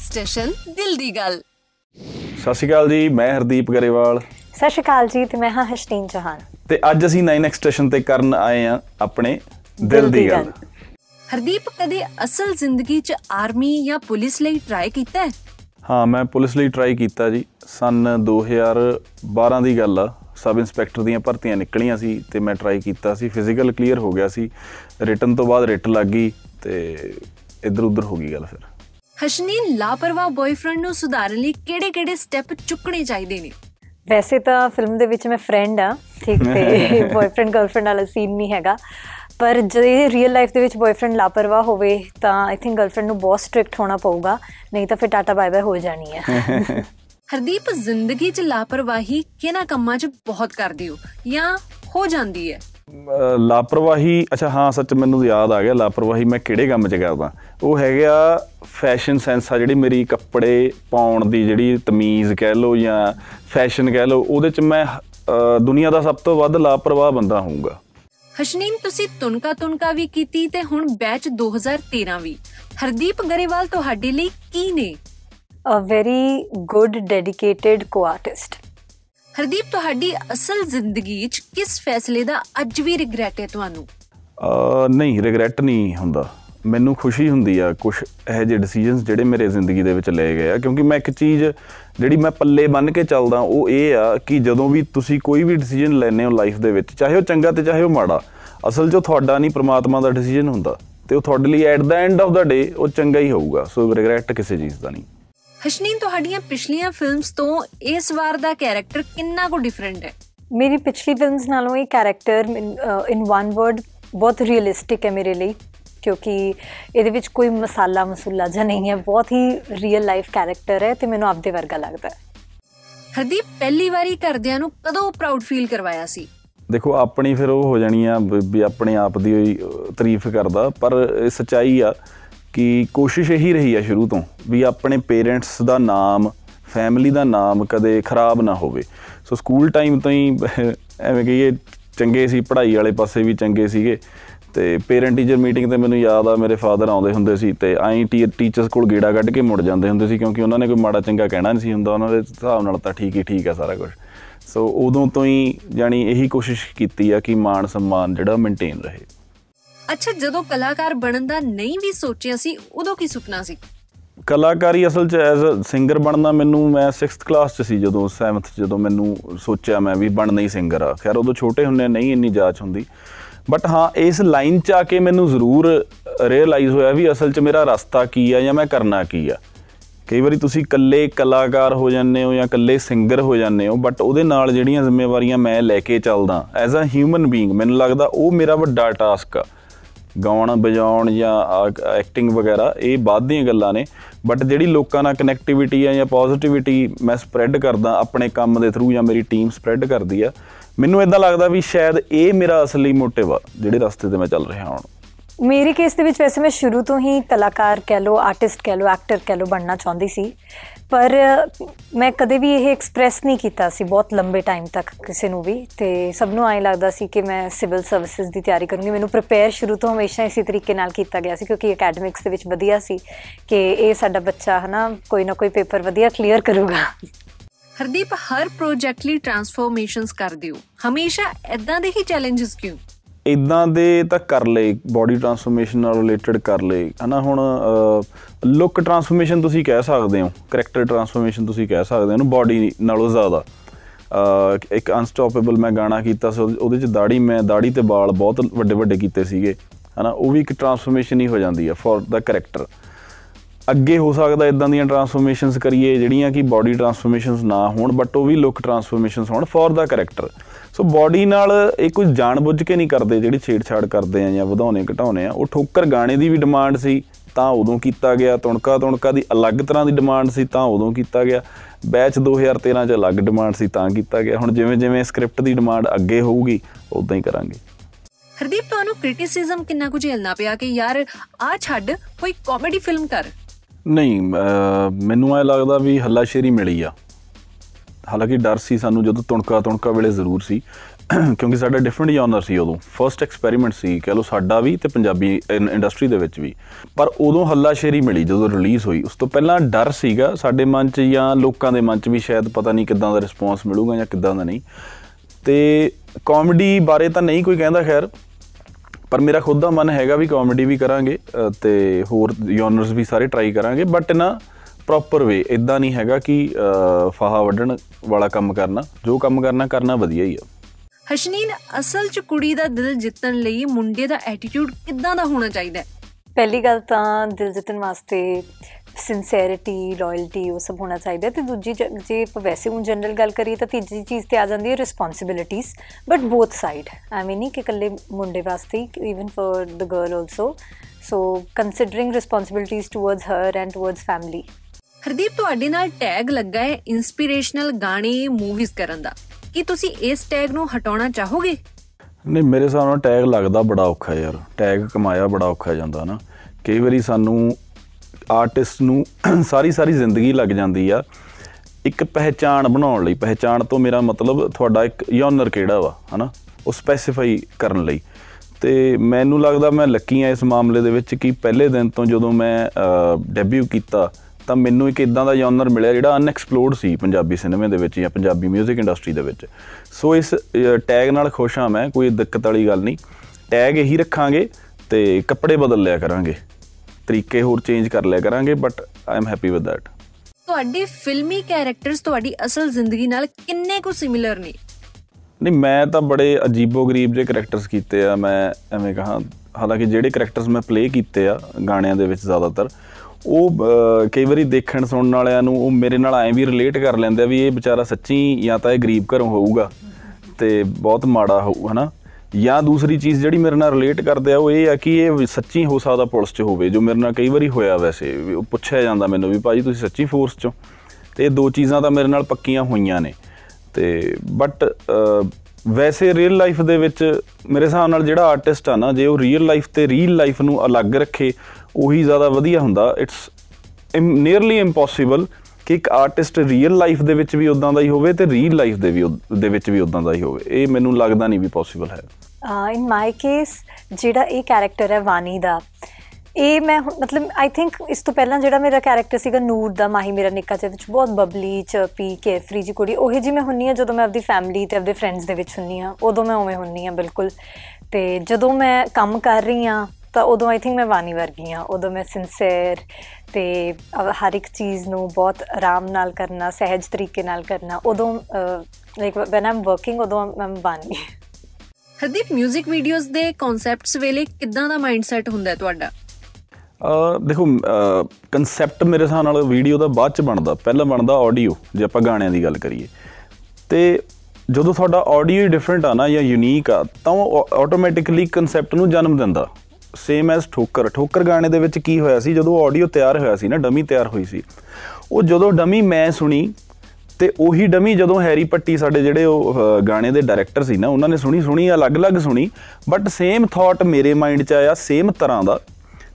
Station ਦਿਲ ਦੀ ਗੱਲ ਸਤਿ ਸ਼੍ਰੀ ਅਕਾਲ ਜੀ ਮੈਂ ਹਰਦੀਪ ਗਰੇਵਾਲ। ਸਤਿ ਸ਼੍ਰੀ ਅਕਾਲ ਜੀ ਤੇ ਮੈਂ ਹਾਂ ਹਸ਼ਟੀਨ ਚੌਹਾਨ। ਤੇ ਅੱਜ ਅਸੀਂ 9x ਸਟੇਸ਼ਨ ਤੇ ਕਰਨ ਆਏ ਆ ਆਪਣੇ ਦਿਲ ਦੀ ਗੱਲ ਹਰਦੀਪ ਕਦੇ ਅਸਲ ਜ਼ਿੰਦਗੀ 'ਚ ਆਰਮੀ ਜਾਂ ਪੁਲਿਸ ਲਈ ਟਰਾਈ ਕੀਤਾ ਹੈ? ਹਾਂ ਮੈਂ ਪੁਲਿਸ ਲਈ ਟਰਾਈ ਕੀਤਾ ਜੀ। ਸਨ 2012 ਦੀ ਗੱਲ ਆ। ਸਬ ਇੰਸਪੈਕਟਰ ਦੀਆਂ ਭਰਤੀਆਂ ਨਿਕਲੀਆਂ ਸੀ ਤੇ ਮੈਂ ਟਰਾਈ ਕੀਤਾ ਸੀ। ਫਿਜ਼ੀਕਲ ਕਲੀਅਰ ਹੋ ਗਿਆ ਸੀ। ਰਿਟਨ ਤੋਂ ਬਾਅਦ ਰਿਟ ਲੱਗ ਗਈ ਤੇ ਇੱਧਰ ਉੱਧਰ ਹੋ ਗਈ ਗੱਲ ਫਿਰ। ਹਸ਼ਨੀ ਲਾਪਰਵਾਹ ਬॉयਫ੍ਰੈਂਡ ਨੂੰ ਸੁਧਾਰਨ ਲਈ ਕਿਹੜੇ-ਕਿਹੜੇ ਸਟੈਪ ਚੁੱਕਣੇ ਚਾਹੀਦੇ ਨੇ? ਵੈਸੇ ਤਾਂ ਫਿਲਮ ਦੇ ਵਿੱਚ ਮੈਂ ਫਰੈਂਡ ਆ ਠੀਕ ਤੇ ਬॉयਫ੍ਰੈਂਡ ਗਰਲਫ੍ਰੈਂਡ ਵਾਲਾ ਸੀਨ ਨਹੀਂ ਹੈਗਾ। ਪਰ ਜੇ ਰੀਅਲ ਲਾਈਫ ਦੇ ਵਿੱਚ ਬॉयਫ੍ਰੈਂਡ ਲਾਪਰਵਾਹ ਹੋਵੇ ਤਾਂ ਆਈ ਥਿੰਕ ਗਰਲਫ੍ਰੈਂਡ ਨੂੰ ਬਹੁਤ ਸਟ੍ਰਿਕਟ ਹੋਣਾ ਪਊਗਾ ਨਹੀਂ ਤਾਂ ਫਿਰ ਟਾਟਾ ਬਾਏ ਬਾਏ ਹੋ ਜਾਣੀ ਹੈ ਹਰਦੀਪ ਜ਼ਿੰਦਗੀ 'ਚ ਲਾਪਰਵਾਹੀ ਕਿਹਨਾਂ ਕੰਮਾਂ 'ਚ ਬਹੁਤ ਕਰਦੇ ਹੋ ਜਾਂ ਹੋ ਜਾਂਦੀ ਹੈ ਲਾਪਰਵਾਹੀ ਅੱਛਾ ਹਾਂ ਸੱਚ ਮੈਨੂੰ ਯਾਦ ਆ ਗਿਆ ਲਾਪਰਵਾਹੀ ਮੈਂ ਕਿਹੜੇ ਕੰਮ 'ਚ ਕਰਦਾ? ਉਹ ਹੈਗਾ ਫੈਸ਼ਨ ਸੈਂਸ ਆ ਜਿਹੜੀ ਮੇਰੀ ਕੱਪੜੇ ਪਾਉਣ ਦੀ ਜਿਹੜੀ ਤਮੀਜ਼ ਕਹਿ ਲਓ ਜਾਂ ਫੈਸ਼ਨ ਕਹਿ ਲਓ ਉਹਦੇ 'ਚ ਮੈਂ ਦੁਨੀਆ ਦਾ ਸਭ ਤੋਂ ਵੱਧ ਲਾਪਰਵਾਹ ਬੰਦਾ ਹੋਊਗਾ। ਹਸ਼ਨੀਨ ਤੁਸੀਂ ਤੁਨਕਾ ਤੁਨਕਾ ਵੀ ਕੀਤੀ ਤੇ ਹੁਣ ਬੈਚ 2013 ਵੀ। ਹਰਦੀਪ ਗਰੇਵਾਲ ਤੁਹਾਡੇ ਲਈ ਕੀ ਨੇ? A very good dedicated co-artist Hardeep, ਤੁਹਾਡੀ ਅਸਲ ਜ਼ਿੰਦਗੀ 'ਚ ਕਿਸ ਫੈਸਲੇ ਦਾ ਅੱਜ ਵੀ ਰਿਗਰੈਟ ਹੈ ਤੁਹਾਨੂੰ? ਅਹ, ਨਹੀਂ ਰਿਗਰੈਟ ਨਹੀਂ ਹੁੰਦਾ। ਮੈਨੂੰ ਖੁਸ਼ੀ ਹੁੰਦੀ ਆ ਕੁਝ ਇਹੋ ਜਿਹੇ ਡਿਸੀਜਨਸ ਜਿਹੜੇ ਮੇਰੇ ਜ਼ਿੰਦਗੀ ਦੇ ਵਿੱਚ ਲਏ ਗਏ ਆ, ਕਿਉਂਕਿ ਮੈਂ ਇੱਕ ਚੀਜ਼ ਜਿਹੜੀ ਮੈਂ ਪੱਲੇ ਬੰਨ ਕੇ ਚੱਲਦਾ, ਉਹ ਇਹ ਆ ਕਿ ਜਦੋਂ ਵੀ ਤੁਸੀਂ ਕੋਈ ਵੀ ਡਿਸੀਜਨ ਲੈਨੇ ਹੋ ਲਾਈਫ ਦੇ ਵਿੱਚ, ਚਾਹੇ ਉਹ ਚੰਗਾ ਤੇ ਚਾਹੇ ਉਹ ਮਾੜਾ, ਅਸਲ 'ਚ ਉਹ ਤੁਹਾਡਾ ਨਹੀਂ, ਪ੍ਰਮਾਤਮਾ ਦਾ ਡਿਸੀਜਨ ਹੁੰਦਾ। ਤੇ ਉਹ ਤੁਹਾਡੇ ਲਈ at the end of the day ਉਹ ਚੰਗਾ ਹੀ ਹੋਊਗਾ। ਸੋ ਰਿਗਰੈਟ ਕਿਸੇ ਚੀਜ਼ ਦਾ ਨਹੀਂ। ਹਸ਼ਨੀਨ ਤੁਹਾਡੀਆਂ ਪਿਛਲੀਆਂ ਫਿਲਮਸ ਤੋਂ ਇਸ ਵਾਰ ਦਾ ਕੈਰੈਕਟਰ ਕਿੰਨਾ ਕੁ ਡਿਫਰੈਂਟ ਹੈ? ਮੇਰੀ ਪਿਛਲੀ ਫਿਲਮਸ ਨਾਲੋਂ ਇਹ ਕੈਰੈਕਟਰ ਇਨ ਵਨ ਵਰਡ ਬਹੁਤ ਰੀਅਲਿਸਟਿਕ ਹੈ ਮੇਰੇ ਲਈ ਕਿਉਂਕਿ ਇਹਦੇ ਵਿੱਚ ਕੋਈ ਮਸਾਲਾ ਮਸੂਲਾ ਜਾਂ ਨਹੀਂ ਹੈ ਬਹੁਤ ਹੀ ਰੀਅਲ ਲਾਈਫ ਕੈਰੈਕਟਰ ਹੈ ਤੇ ਮੈਨੂੰ ਆਪਦੇ ਵਰਗਾ ਲੱਗਦਾ ਹੈ। ਹਰਦੀਪ ਪਹਿਲੀ ਵਾਰੀ ਘਰਦਿਆਂ ਨੂੰ ਕਦੋਂ ਪ੍ਰਾਊਡ ਫੀਲ ਕਰਵਾਇਆ ਸੀ? ਦੇਖੋ ਆਪਣੀ ਫਿਰ ਉਹ ਹੋ ਜਾਣੀ ਆ ਵੀ ਆਪਣੇ ਆਪ ਦੀ ਤਾਰੀਫ ਕਰਦਾ ਪਰ ਇਹ ਸਚਾਈ ਆ ਕਿ ਕੋਸ਼ਿਸ਼ ਇਹੀ ਰਹੀ ਆ ਸ਼ੁਰੂ ਤੋਂ ਵੀ ਆਪਣੇ ਪੇਰੈਂਟਸ ਦਾ ਨਾਮ ਫੈਮਿਲੀ ਦਾ ਨਾਮ ਕਦੇ ਖਰਾਬ ਨਾ ਹੋਵੇ। ਸੋ ਸਕੂਲ ਟਾਈਮ ਤੋਂ ਹੀ, ਐਵੇਂ ਕਹੀਏ, ਚੰਗੇ ਸੀ, ਪੜ੍ਹਾਈ ਵਾਲੇ ਪਾਸੇ ਵੀ ਚੰਗੇ ਸੀਗੇ। ਤੇ ਪੇਰੈਂਟ ਟੀਚਰ ਮੀਟਿੰਗ ਤੇ ਮੈਨੂੰ ਯਾਦ ਆ, ਮੇਰੇ ਫਾਦਰ ਆਉਂਦੇ ਹੁੰਦੇ ਸੀ ਤੇ ਆਈ ਟੀਚਰਸ ਕੋਲ ਗੇੜਾ ਕੱਢ ਕੇ ਮੁੜ ਜਾਂਦੇ ਹੁੰਦੇ ਸੀ ਕਿਉਂਕਿ ਉਹਨਾਂ ਨੇ ਕੋਈ ਮਾੜਾ ਚੰਗਾ ਕਹਿਣਾ ਨਹੀਂ ਸੀ ਹੁੰਦਾ, ਉਹਨਾਂ ਦੇ ਹਿਸਾਬ ਨਾਲ ਤਾਂ ਠੀਕ ਹੀ ਠੀਕ ਆ ਸਾਰਾ ਕੁਝ ਸੋ ਉਦੋਂ ਤੋਂ ਹੀ ਜਾਨੀ ਇਹੀ ਕੋਸ਼ਿਸ਼ ਕੀਤੀ ਆ ਕਿ ਮਾਣ ਸਨਮਾਨ ਜਿਹੜਾ ਮੇਨਟੇਨ ਰਹੇ। ਅੱਛਾ, ਜਦੋਂ ਕਲਾਕਾਰ ਬਣਨ ਦਾ ਨਹੀਂ ਵੀ ਸੋਚਿਆ ਸੀ, ਉਦੋਂ ਕੀ ਸੁਪਨਾ ਸੀ? ਕਲਾਕਾਰੀ ਅਸਲ 'ਚ ਐਜ਼ ਅ ਸਿੰਗਰ ਬਣਨਾ ਮੈਨੂੰ, ਮੈਂ 6th ਕਲਾਸ 'ਚ ਸੀ ਜਦੋਂ 7th ਜਦੋਂ ਮੈਨੂੰ ਸੋਚਿਆ ਮੈਂ ਵੀ ਬਣਨਾ ਹੀ ਸਿੰਗਰ ਆ। ਖੈਰ, ਉਦੋਂ ਛੋਟੇ ਹੁੰਦੇ ਨਹੀਂ ਇੰਨੀ ਜਾਚ ਹੁੰਦੀ। ਬਟ ਹਾਂ, ਇਸ ਲਾਈਨ 'ਚ ਆ ਕੇ ਮੈਨੂੰ ਜ਼ਰੂਰ ਰੀਅਲਾਈਜ਼ ਹੋਇਆ ਵੀ ਅਸਲ 'ਚ ਮੇਰਾ ਰਸਤਾ ਕੀ ਆ ਜਾਂ ਮੈਂ ਕਰਨਾ ਕੀ ਆ। ਕਈ ਵਾਰੀ ਤੁਸੀਂ ਇਕੱਲੇ ਕਲਾਕਾਰ ਹੋ ਜਾਂਦੇ ਹੋ ਜਾਂ ਇਕੱਲੇ ਸਿੰਗਰ ਹੋ ਜਾਂਦੇ ਹੋ ਬਟ ਉਹਦੇ ਨਾਲ ਜਿਹੜੀਆਂ ਜ਼ਿੰਮੇਵਾਰੀਆਂ ਮੈਂ ਲੈ ਕੇ ਚੱਲਦਾ ਐਜ਼ ਅ ਹਿਊਮਨ ਬੀਇੰਗ ਮੈਨੂੰ ਲੱਗਦਾ ਉਹ ਮੇਰਾ ਵੱਡਾ ਟਾਸਕ ਆ। ਗਾਉਣ, ਵਜਾਉਣ ਜਾਂ ਐਕਟਿੰਗ ਵਗੈਰਾ, ਇਹ ਬਾਅਦ ਦੀਆਂ ਗੱਲਾਂ ਨੇ। ਬਟ ਜਿਹੜੀ ਲੋਕਾਂ ਨਾਲ ਕਨੈਕਟੀਵਿਟੀ ਆ ਜਾਂ ਪੋਜ਼ਿਟਿਵਿਟੀ ਮੈਂ ਸਪਰੈਡ ਕਰਦਾ ਆਪਣੇ ਕੰਮ ਦੇ ਥਰੂ ਜਾਂ ਮੇਰੀ ਟੀਮ ਸਪਰੈਡ ਕਰਦੀ ਆ, ਮੈਨੂੰ ਇਦਾਂ ਲੱਗਦਾ ਵੀ ਸ਼ਾਇਦ ਇਹ ਮੇਰਾ ਅਸਲੀ ਮੋਟਿਵ ਆ, ਜਿਹੜੇ ਰਸਤੇ ਤੇ ਮੈਂ ਚੱਲ ਰਿਹਾ ਹਾਂ ਮੇਰੇ ਕੇਸ ਦੇ ਵਿੱਚ ਵੈਸੇ ਮੈਂ ਸ਼ੁਰੂ ਤੋਂ ਹੀ ਕਲਾਕਾਰ ਕਹਿ ਲੋ ਆਰਟਿਸਟ ਕਹਿ ਲੋ ਐਕਟਰ ਕਹਿ ਲੋ ਬਣਨਾ ਚਾਹੁੰਦੀ ਸੀ। ਪਰ ਮੈਂ ਕਦੇ ਵੀ ਇਹ ਐਕਸਪ੍ਰੈਸ ਨਹੀਂ ਕੀਤਾ ਸੀ ਬਹੁਤ ਲੰਬੇ ਟਾਈਮ ਤੱਕ ਕਿਸੇ ਨੂੰ ਵੀ ਤੇ ਸਭ ਨੂੰ ਐਂ ਲੱਗਦਾ ਸੀ ਕਿ ਮੈਂ ਸਿਵਲ ਸਰਵਿਸਿਜ਼ ਦੀ ਤਿਆਰੀ ਕਰੂੰਗੀ। ਮੈਨੂੰ ਪ੍ਰਿਪੇਅਰ ਸ਼ੁਰੂ ਤੋਂ ਹਮੇਸ਼ਾ ਇਸੇ ਤਰੀਕੇ ਨਾਲ ਕੀਤਾ ਗਿਆ ਸੀ ਕਿਉਂਕਿ ਅਕੈਡਮਿਕਸ ਦੇ ਵਿੱਚ ਵਧੀਆ ਸੀ ਕਿ ਇਹ ਸਾਡਾ ਬੱਚਾ ਹਨਾ, ਕੋਈ ਨਾ ਕੋਈ ਪੇਪਰ ਵਧੀਆ ਕਲੀਅਰ ਕਰੂਗਾ। ਹਰਦੀਪ, ਹਰ ਪ੍ਰੋਜੈਕਟ ਲਈ ਟਰਾਂਸਫਰਮੇਸ਼ਨਸ ਕਰਦੇ ਹੋ ਹਮੇਸ਼ਾ ਇਦਾਂ ਦੇ ਹੀ ਚੈਲੰਜਸ ਕਿਉਂ? ਇਦਾਂ ਦੇ ਤਾਂ ਕਰ ਲਏ ਬਾਡੀ ਟਰਾਂਸਫਰਮੇਸ਼ਨ ਨਾਲ ਰਿਲੇਟਡ ਕਰ ਲਏ। ਹਨਾ, ਹੁਣ ਲੁੱਕ ਟਰਾਂਸਫਰਮੇਸ਼ਨ ਤੁਸੀਂ ਕਹਿ ਸਕਦੇ ਹੋ ਕੈਰੈਕਟਰ ਟਰਾਂਸਫਰਮੇਸ਼ਨ ਤੁਸੀਂ ਕਹਿ ਸਕਦੇ ਹੋ ਨਾ ਬਾਡੀ ਨਾਲੋਂ ਜ਼ਿਆਦਾ। ਇੱਕ ਅਨਸਟਾਪੇਬਲ ਮੈਂ ਗਾਣਾ ਕੀਤਾ ਸੀ, ਉਹਦੇ ਚ ਦਾੜੀ ਮੈਂ ਦਾੜੀ ਤੇ ਵਾਲ ਬਹੁਤ ਵੱਡੇ ਵੱਡੇ ਕੀਤੇ ਸੀਗੇ। ਹਨਾ, ਉਹ ਵੀ ਇੱਕ ਟਰਾਂਸਫਰਮੇਸ਼ਨ ਹੀ ਹੋ ਜਾਂਦੀ ਆ ਫॉर ਦਾ ਕੈਰੈਕਟਰ ਅੱਗੇ ਹੋ ਸਕਦਾ ਇਦਾਂ ਦੀਆਂ ਟਰਾਂਸਫਰਮੇਸ਼ਨਸ ਕਰੀਏ, ਜਿਹੜੀਆਂ ਕਿ ਬਾਡੀ ਟਰਾਂਸਫਰਮੇਸ਼ਨਸ ਨਾ ਹੋਣ ਬਟ ਉਹ ਵੀ ਲੁੱਕ ਟਰਾਂਸਫਰਮੇਸ਼ਨਸ ਹੋਣ for the character so body ਨਾਲ ਇਹ ਕੋਈ ਜਾਣਬੁੱਝ ਕੇ ਨਹੀਂ ਕਰਦੇ ਜਿਹੜੀ ਛੇੜਛਾੜ ਕਰਦੇ ਆ ਜਾਂ ਵਧਾਉਣੇ ਘਟਾਉਣੇ ਆ। ਉਹ ਠੋਕਰ ਗਾਣੇ ਦੀ ਵੀ ਡਿਮਾਂਡ ਸੀ ਤਾਂ ਉਦੋਂ ਕੀਤਾ ਗਿਆ। ਤੁਣਕਾ ਤੁਣਕਾ ਦੀ ਅਲੱਗ ਤਰ੍ਹਾਂ ਦੀ ਡਿਮਾਂਡ ਸੀ ਤਾਂ ਉਦੋਂ ਕੀਤਾ ਗਿਆ। ਬੈਚ 2013 ਚ ਅਲੱਗ ਡਿਮਾਂਡ ਸੀ ਤਾਂ ਕੀਤਾ ਗਿਆ। ਹੁਣ ਜਿਵੇਂ ਜਿਵੇਂ ਸਕ੍ਰਿਪਟ ਦੀ ਡਿਮਾਂਡ ਅੱਗੇ ਹੋਊਗੀ ਉਦਾਂ ਹੀ ਕਰਾਂਗੇ। ਹਰਦੀਪ ਤੁਹਾਨੂੰ ਕ੍ਰਿਟਿਸਿਜ਼ਮ ਕਿੰਨਾ ਕੁ ਝੇਲਣਾ ਪਿਆ ਕਿ ਯਾਰ ਆ ਛੱਡ ਕੋਈ ਕਾਮੇਡੀ ਫਿਲਮ ਕਰ? ਨਹੀਂ ਮੈਨੂੰ ਐ ਲੱਗਦਾ ਵੀ ਹੱਲਾਸ਼ੇਰੀ ਮਿਲੀ ਆ। ਹਾਲਾਂਕਿ ਡਰ ਸੀ ਸਾਨੂੰ ਜਦੋਂ ਤੁਣਕਾ ਤੁਣਕਾ ਵੇਲੇ ਜ਼ਰੂਰ ਸੀ ਕਿਉਂਕਿ ਸਾਡਾ ਡਿਫਰੈਂਟ ਜਨਰ ਸੀ ਉਦੋਂ। ਫਰਸਟ ਐਕਸਪੈਰੀਮੈਂਟ ਸੀ ਕਹ ਲਓ ਸਾਡਾ ਵੀ ਤੇ ਪੰਜਾਬੀ ਇੰਡਸਟਰੀ ਦੇ ਵਿੱਚ ਵੀ। ਪਰ ਉਦੋਂ ਹੱਲਾਸ਼ੇਰੀ ਮਿਲੀ ਜਦੋਂ ਰਿਲੀਜ਼ ਹੋਈ ਉਸ ਤੋਂ ਪਹਿਲਾਂ ਡਰ ਸੀਗਾ ਸਾਡੇ ਮਨ 'ਚ ਜਾਂ ਲੋਕਾਂ ਦੇ ਮਨ 'ਚ ਵੀ ਸ਼ਾਇਦ ਪਤਾ ਨਹੀਂ ਕਿੱਦਾਂ ਦਾ ਰਿਸਪੌਂਸ ਮਿਲੂਗਾ ਜਾਂ ਕਿੱਦਾਂ ਦਾ ਨਹੀਂ। ਤੇ ਕਾਮੇਡੀ ਬਾਰੇ ਤਾਂ ਨਹੀਂ ਕੋਈ ਕਹਿੰਦਾ ਖੈਰ ਪਰ ਮੇਰਾ ਖੁਦ ਦਾ ਮਨ ਹੈਗਾ ਵੀ ਕਾਮੇਡੀ ਵੀ ਕਰਾਂਗੇ ਅ, ਤੇ ਹੋਰ ਜਨਰਸ ਵੀ ਸਾਰੇ ਟਰਾਈ ਕਰਾਂਗੇ ਬਟ ਨਾ ਪ੍ਰੋਪਰ ਵੇ ਇਦਾਂ ਨਹੀਂ ਹੈਗਾ ਕਿ ਫਾਹਾ ਵੱਢਣ ਵਾਲਾ ਕੰਮ ਕਰਨਾ। ਜੋ ਕੰਮ ਕਰਨਾ ਕਰਨਾ ਵਧੀਆ ਹੀ ਆ। ਹਸ਼ਨੀਨ ਅਸਲ 'ਚ ਕੁੜੀ ਦਾ ਦਿਲ ਜਿੱਤਣ ਲਈ ਮੁੰਡੇ ਦਾ ਐਟੀਟਿਊਡ ਕਿੱਦਾਂ ਦਾ ਹੋਣਾ ਚਾਹੀਦਾ? ਹੈ ਪਹਿਲੀ ਗੱਲ ਤਾਂ ਦਿਲ ਜਿੱਤਣ ਵਾਸਤੇ ਸਿੰਸੈਰਿਟੀ ਲਾਇਲਟੀ ਉਹ ਸਭ ਹੋਣਾ ਚਾਹੀਦਾ ਤੇ ਦੂਜੀ ਜ- ਵੈਸੇ ਹੁਣ ਜਨਰਲ ਗੱਲ ਕਰੀਏ ਤਾਂ ਤੀਜੀ ਚੀਜ਼ ਤੇ ਆ ਜਾਂਦੀ ਹੈ ਰਿਸਪੌਂਸਿਬਿਲਿਟੀਜ਼ ਬਟ ਬੋਥ ਸਾਈਡ ਐ ਮੀਨ ਨਹੀਂ ਕਿ ਇਕੱਲੇ ਮੁੰਡੇ ਵਾਸਤੇ even for the girl also so considering responsibilities towards her and towards family Hardeep, ਤੁਹਾਡੇ ਨਾਲ ਟੈਗ ਲੱਗਾ ਹੈ ਇਨਸਪੀਰੇਸ਼ਨਲ ਗਾਣੇ ਮੂਵੀਜ਼ ਕਰਨ ਦਾ। ਕੀ ਤੁਸੀਂ ਇਸ ਟੈਗ ਨੂੰ ਹਟਾਉਣਾ ਚਾਹੋਗੇ? ਨਹੀਂ, ਮੇਰੇ ਹਿਸਾਬ ਨਾਲ ਟੈਗ ਲੱਗਦਾ ਬੜਾ ਔਖਾ ਯਾਰ। ਟੈਗ ਕਮਾਇਆ ਬੜਾ ਔਖਾ ਜਾਂਦਾ ਨਾ। ਕਈ ਵਾਰੀ ਸਾਨੂੰ ਆਰਟਿਸਟ ਨੂੰ ਸਾਰੀ ਸਾਰੀ ਜ਼ਿੰਦਗੀ ਲੱਗ ਜਾਂਦੀ ਆ। ਇੱਕ ਪਹਿਚਾਣ ਬਣਾਉਣ ਲਈ। ਪਹਿਚਾਣ ਤੋਂ ਮੇਰਾ ਮਤਲਬ ਤੁਹਾਡਾ ਇੱਕ ਯੋਨਰ ਕਿਹੜਾ ਵਾ, ਹਨਾ? ਉਹ ਸਪੈਸੀਫਾਈ ਕਰਨ ਲਈ। ਤੇ ਮੈਨੂੰ ਲੱਗਦਾ ਮੈਂ ਲੱਕੀ ਆ ਇਸ ਮਾਮਲੇ ਦੇ ਵਿੱਚ ਕਿ ਪਹਿਲੇ ਦਿਨ ਤੋਂ ਜਦੋਂ ਮੈਂ ਡੈਬਿਊ ਕੀਤਾ ਤਾਂ ਮੈਨੂੰ ਇੱਕ ਇਦਾਂ ਦਾ ਜਨਰ ਮਿਲਿਆ ਜਿਹੜਾ ਅਨਐਕਸਪਲੋਰਡ ਸੀ ਪੰਜਾਬੀ ਸਿਨੇਮੇ ਦੇ ਵਿੱਚ ਜਾਂ ਪੰਜਾਬੀ 뮤직 ਇੰਡਸਟਰੀ ਦੇ ਵਿੱਚ। ਸੋ ਇਸ ਟੈਗ ਨਾਲ ਖੁਸ਼ ਹਾਂ ਮੈਂ ਕੋਈ ਦਿੱਕਤ ਵਾਲੀ ਗੱਲ ਨਹੀਂ। ਟੈਗ ਇਹੀ ਰੱਖਾਂਗੇ ਤੇ ਕੱਪੜੇ ਬਦਲ ਲਿਆ ਕਰਾਂਗੇ। ਤਰੀਕੇ ਹੋਰ ਚੇਂਜ ਕਰ ਲਿਆ ਕਰਾਂਗੇ but I am happy with that ਤੁਹਾਡੇ ਫਿਲਮੀ ਕੈਰੈਕਟਰਸ ਤੁਹਾਡੀ ਅਸਲ ਜ਼ਿੰਦਗੀ ਨਾਲ ਕਿੰਨੇ ਕੁ ਸਿਮਿਲਰ ਨੇ? ਨਹੀਂ ਮੈਂ ਤਾਂ ਬੜੇ ਅਜੀਬੋ-ਗਰੀਬ ਜਿਹੇ ਕੈਰੈਕਟਰਸ ਕੀਤੇ ਆ। ਮੈਂ ਐਵੇਂ ਕਹਾਂ ਹਾਲਾਂਕਿ ਜਿਹੜੇ ਕੈਰੈਕਟਰਸ ਮੈਂ ਪਲੇ ਕੀਤੇ ਆ ਗਾਣਿਆਂ ਦੇ ਵਿੱਚ ਜ਼ਿਆਦਾਤਰ ਉਹ ਅਹ, ਕਈ ਵਾਰੀ ਦੇਖਣ ਸੁਣਨ ਵਾਲਿਆਂ ਨੂੰ ਉਹ ਮੇਰੇ ਨਾਲ ਐਂ ਵੀ ਰਿਲੇਟ ਕਰ ਲੈਂਦੇ ਆ ਵੀ ਇਹ ਵਿਚਾਰਾ ਸੱਚੀ ਜਾਂ ਤਾਂ ਇਹ ਗਰੀਬ ਘਰੋਂ ਹੋਊਗਾ ਤੇ ਬਹੁਤ ਮਾੜਾ ਹੋਊ ਹਨਾ? ਜਾਂ ਦੂਸਰੀ ਚੀਜ਼ ਜਿਹੜੀ ਮੇਰੇ ਨਾਲ ਰਿਲੇਟ ਕਰਦੇ ਆ ਉਹ ਇਹ ਆ ਕਿ ਇਹ ਵੀ ਸੱਚੀ ਹੋ ਸਕਦਾ ਪੁਲਿਸ 'ਚ ਹੋਵੇ ਜੋ ਮੇਰੇ ਨਾਲ ਕਈ ਵਾਰੀ ਹੋਇਆ ਵੈਸੇ ਵੀ ਉਹ ਪੁੱਛਿਆ ਜਾਂਦਾ ਮੈਨੂੰ ਵੀ ਭਾਜੀ ਤੁਸੀਂ ਸੱਚੀ ਫੋਰਸ 'ਚੋਂ? ਤੇ ਇਹ ਦੋ ਚੀਜ਼ਾਂ ਤਾਂ ਮੇਰੇ ਨਾਲ ਪੱਕੀਆਂ ਹੋਈਆਂ ਨੇ। ਤੇ ਬਟ ਵੈਸੇ ਰੀਅਲ ਲਾਈਫ ਦੇ ਵਿੱਚ ਮੇਰੇ ਹਿਸਾਬ ਨਾਲ ਜਿਹੜਾ ਆਰਟਿਸਟ ਆ ਨਾ ਜੇ ਉਹ ਰੀਅਲ ਲਾਈਫ ਤੇ ਰੀਅਲ ਲਾਈਫ ਨੂੰ ਅਲੱਗ ਰੱਖੇ ਉਹੀ ਜ਼ਿਆਦਾ ਵਧੀਆ ਹੁੰਦਾ। ਇਟਸ ਨੀਅਰਲੀ ਇੰਪੋਸੀਬਲ ਕਿ ਇੱਕ ਆਰਟਿਸਟ ਰੀਅਲ ਲਾਈਫ ਦੇ ਵਿੱਚ ਵੀ ਉਦਾਂ ਦਾ ਹੀ ਹੋਵੇ ਤੇ ਰੀਅਲ ਲਾਈਫ ਦੇ ਵੀ ਉਦ- ਦੇ ਵਿੱਚ ਵੀ ਉਦਾਂ ਦਾ ਹੀ ਹੋਵੇ। ਇਹ ਮੈਨੂੰ ਲੱਗਦਾ ਨਹੀਂ ਵੀ ਪੋਸੀਬਲ ਹੈ। ਇਨ ਮਾਈ ਕੇਸ ਜਿਹੜਾ ਇਹ ਕੈਰੈਕਟਰ ਹੈ ਵਾਨੀ ਦਾ, ਇਹ ਮੈਂ ਹੁਣ- ਮਤਲਬ ਆਈ ਥਿੰਕ ਇਸ ਤੋਂ ਪਹਿਲਾਂ ਜਿਹੜਾ ਮੇਰਾ ਕੈਰੈਕਟਰ ਸੀਗਾ ਨੂਰ ਦਾ, ਮਾਹੀ ਮੇਰਾ ਨਿੱਕਾ ਜਿਹਾ ਵਿੱਚ ਬਹੁਤ ਬਬਲੀ ਚਰਪੀ ਕੇਫਰੀ ਜੀ ਕੁੜੀ, ਉਹੇ ਜੀ ਮੈਂ ਹੁੰਨੀ ਆ ਜਦੋਂ ਮੈਂ ਆਪਦੀ ਫੈਮਿਲੀ ਤੇ ਆਪਦੇ ਫਰੈਂਡਸ ਦੇ ਵਿੱਚ ਹੁੰਨੀ ਆ, ਉਦੋਂ ਮੈਂ ਉਵੇਂ ਹੁੰਨੀ ਆ ਬਿਲਕੁਲ। ਤੇ ਜਦੋਂ ਮੈਂ ਕੰਮ ਕਰ ਰਹੀ ਆ ਤਾਂ ਉਦੋਂ ਆਈ ਥਿੰਕ ਮੈਂ ਵਾਨੀ ਵਰਗੀ ਆ ਉਦੋਂ ਮੈਂ ਸਿੰਸੇਅਰ ਤੇ ਹਰ ਇੱਕ ਚੀਜ਼ ਨੂੰ ਬਹੁਤ ਆਰਾਮ ਨਾਲ ਕਰਨਾ ਸਹਿਜ ਤਰੀਕੇ ਨਾਲ ਕਰਨਾ ਉਦੋਂ ਲਾਈਕ ਵੈਨ ਆਮ ਵਰਕਿੰਗ ਉਦੋਂ ਮੈਂ ਵਾਨੀ। ਹਰਦੀਪ 뮤직 ਵੀਡੀਓਜ਼ ਦੇ ਕਨਸੈਪਟਸ ਵੇਲੇ ਕਿੱਦਾਂ ਦਾ ਮਾਈਂਡਸੈਟ ਹੁੰਦਾ ਹੈ ਤੁਹਾਡਾ? ਅ ਦੇਖੋ ਕਨਸੈਪਟ ਮੇਰੇ ਹਿਸਾਬ ਨਾਲ ਵੀਡੀਓ ਦਾ ਬਾਅਦ ਚ ਬਣਦਾ ਪਹਿਲਾਂ ਬਣਦਾ ਆਡੀਓ ਜੇ ਆਪਾਂ ਗਾਣਿਆਂ ਦੀ ਗੱਲ ਕਰੀਏ। ਤੇ ਜਦੋਂ ਤੁਹਾਡਾ ਆਡੀਓ ਹੀ ਡਿਫਰੈਂਟ ਆ ਨਾ ਜਾਂ ਯੂਨੀਕ ਆ ਤਾਂ ਉਹ ਆਟੋਮੈਟਿਕਲੀ ਕਨਸੈਪਟ ਨੂੰ ਜਨਮ ਦਿੰਦਾ। Same S ਠੋਕਰ। ਠੋਕਰ ਗਾਣੇ ਦੇ ਵਿੱਚ ਕੀ ਹੋਇਆ ਸੀ? ਜਦੋਂ ਆਡੀਓ ਤਿਆਰ ਹੋਇਆ ਸੀ ਨਾ ਡਮੀ ਤਿਆਰ ਹੋਈ ਸੀ ਉਹ ਜਦੋਂ ਡਮੀ ਮੈਂ ਸੁਣੀ ਤੇ ਉਹੀ ਡਮੀ ਜਦੋਂ ਹੈਰੀ ਪੱਟੀ ਸਾਡੇ ਜਿਹੜੇ ਉਹ ਅਹ, ਗਾਣੇ ਦੇ ਡਾਇਰੈਕਟਰ ਸੀ ਨਾ ਉਹਨਾਂ ਨੇ ਸੁਣੀ ਸੁਣੀ ਅਲੱਗ-ਅਲੱਗ ਸੁਣੀ ਬਟ ਸੇਮ ਥਾਟ ਮੇਰੇ ਮਾਈਂਡ 'ਚ ਆਇਆ ਸੇਮ ਤਰ੍ਹਾਂ ਦਾ।